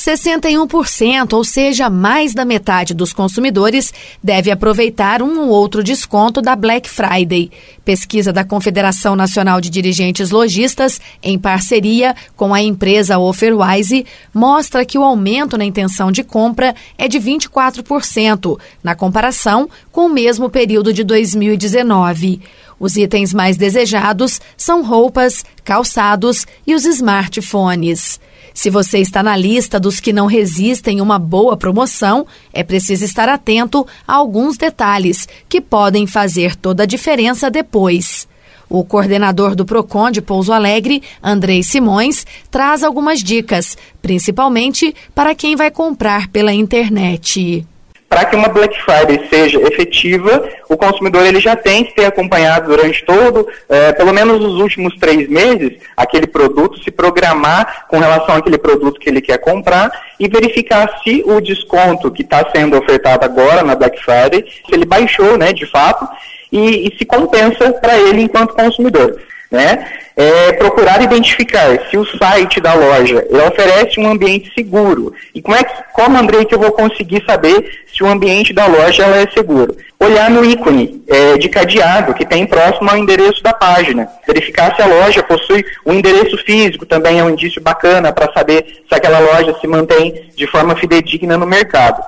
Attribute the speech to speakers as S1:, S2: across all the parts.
S1: 61%, ou seja, mais da metade dos consumidores, deve aproveitar um ou outro desconto da Black Friday. Pesquisa da Confederação Nacional de Dirigentes Logistas, em parceria com a empresa Offerwise, mostra que o aumento na intenção de compra é de 24%, na comparação com o mesmo período de 2019. Os itens mais desejados são roupas, calçados e os smartphones. Se você está na lista dos que não resistem uma boa promoção, é preciso estar atento a alguns detalhes que podem fazer toda a diferença depois. O coordenador do PROCON de Pouso Alegre, Andrei Simões, traz algumas dicas, principalmente para quem vai comprar pela internet
S2: para que uma Black Friday seja efetiva, o consumidor ele já tem que ter acompanhado durante todo, é, pelo menos os últimos três meses, aquele produto, se programar com relação àquele produto que ele quer comprar e verificar se o desconto que está sendo ofertado agora na Black Friday, se ele baixou, né, de fato, e, e se compensa para ele enquanto consumidor né? É procurar identificar se o site da loja oferece um ambiente seguro. E como é que, como Andrei, que eu vou conseguir saber se o ambiente da loja é seguro? Olhar no ícone é, de cadeado que tem próximo ao endereço da página. Verificar se a loja possui um endereço físico, também é um indício bacana para saber se aquela loja se mantém de forma fidedigna no mercado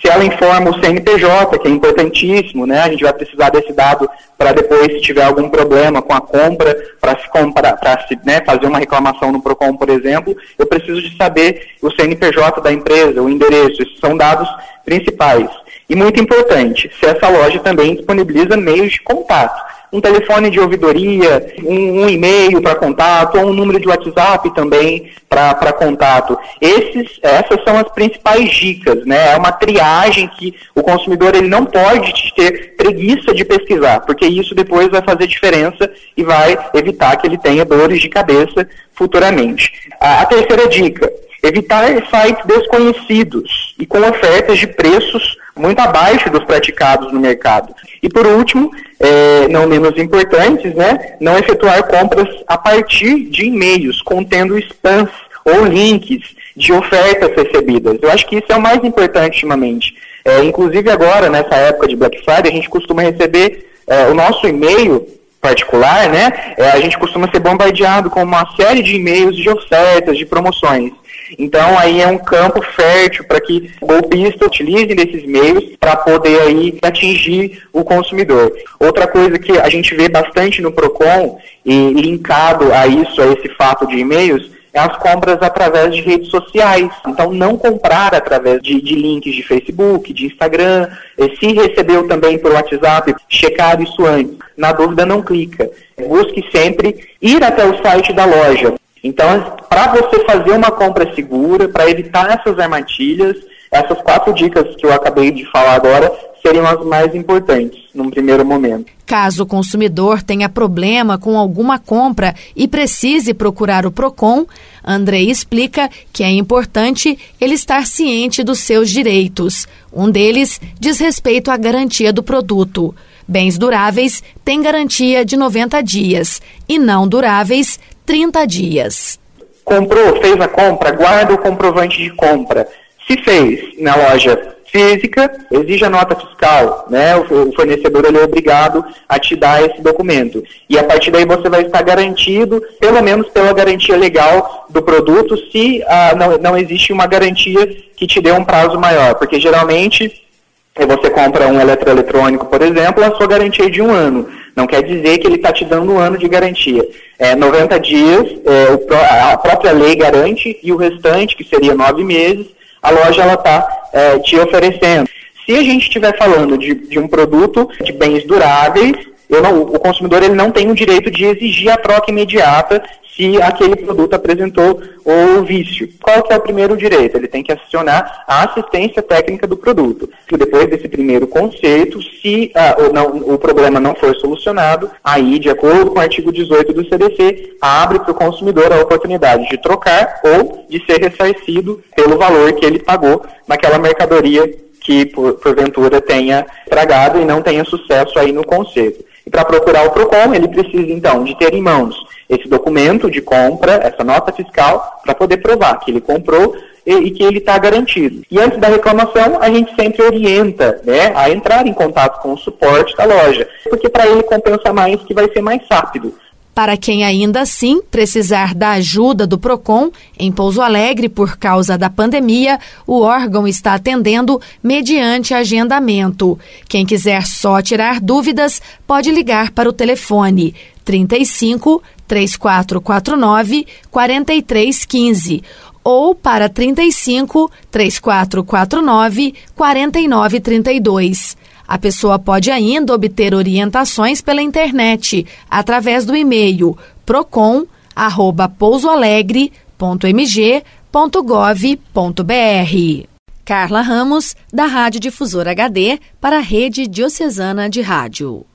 S2: se ela informa o CNPJ, que é importantíssimo, né? A gente vai precisar desse dado para depois, se tiver algum problema com a compra, para se comprar, para se né, fazer uma reclamação no Procon, por exemplo, eu preciso de saber o CNPJ da empresa, o endereço, esses são dados principais. E muito importante, se essa loja também disponibiliza meios de contato um telefone de ouvidoria, um, um e-mail para contato, ou um número de WhatsApp também para contato. Esses, essas são as principais dicas, né? É uma triagem que o consumidor ele não pode ter preguiça de pesquisar, porque isso depois vai fazer diferença e vai evitar que ele tenha dores de cabeça futuramente. a, a terceira dica, evitar sites desconhecidos e com ofertas de preços muito abaixo dos praticados no mercado. E por último, é, não menos importantes, né, não efetuar compras a partir de e-mails contendo spams ou links de ofertas recebidas. Eu acho que isso é o mais importante ultimamente. É, inclusive agora, nessa época de Black Friday, a gente costuma receber é, o nosso e-mail particular, né? É, a gente costuma ser bombardeado com uma série de e-mails de ofertas, de promoções. Então aí é um campo fértil para que golpistas utilizem desses meios para poder aí atingir o consumidor. Outra coisa que a gente vê bastante no Procon e linkado a isso, a esse fato de e-mails, é as compras através de redes sociais. Então, não comprar através de, de, links de Facebook, de Instagram. Se recebeu também por WhatsApp, checar isso antes. Na dúvida, não clica. Busque sempre ir até o site da loja. Então, para você fazer uma compra segura, para evitar essas armadilhas, essas quatro dicas que eu acabei de falar agora seriam as mais importantes num primeiro momento.
S1: Caso o consumidor tenha problema com alguma compra e precise procurar o PROCON, Andrei explica que é importante ele estar ciente dos seus direitos. Um deles diz respeito à garantia do produto. Bens duráveis têm garantia de 90 dias e não duráveis 30 dias.
S2: Comprou, fez a compra, guarda o comprovante de compra. Se fez na loja física, exige a nota fiscal, né? O fornecedor ele é obrigado a te dar esse documento. E a partir daí você vai estar garantido, pelo menos pela garantia legal do produto, se ah, não, não existe uma garantia que te dê um prazo maior, porque geralmente você compra um eletroeletrônico, por exemplo, a sua garantia é de um ano. Não quer dizer que ele está te dando um ano de garantia. É, 90 dias, é, a própria lei garante, e o restante, que seria nove meses, a loja está é, te oferecendo. Se a gente estiver falando de, de um produto de bens duráveis, não, o consumidor ele não tem o direito de exigir a troca imediata se aquele produto apresentou o vício. Qual que é o primeiro direito? Ele tem que acionar a assistência técnica do produto. E depois desse primeiro conceito, se ah, não, o problema não for solucionado, aí, de acordo com o artigo 18 do CDC, abre para o consumidor a oportunidade de trocar ou de ser ressarcido pelo valor que ele pagou naquela mercadoria que, por, porventura, tenha estragado e não tenha sucesso aí no conceito. E para procurar o PROCON, ele precisa, então, de ter em mãos esse documento de compra, essa nota fiscal, para poder provar que ele comprou e, e que ele está garantido. E antes da reclamação, a gente sempre orienta né, a entrar em contato com o suporte da loja, porque para ele compensa mais que vai ser mais rápido.
S1: Para quem ainda assim precisar da ajuda do PROCON, em Pouso Alegre, por causa da pandemia, o órgão está atendendo mediante agendamento. Quem quiser só tirar dúvidas, pode ligar para o telefone 35 3449 4315 ou para 35 3449 4932. A pessoa pode ainda obter orientações pela internet através do e-mail procon@pousoalegre.mg.gov.br. Carla Ramos, da Rádio Difusora HD, para a Rede Diocesana de Rádio.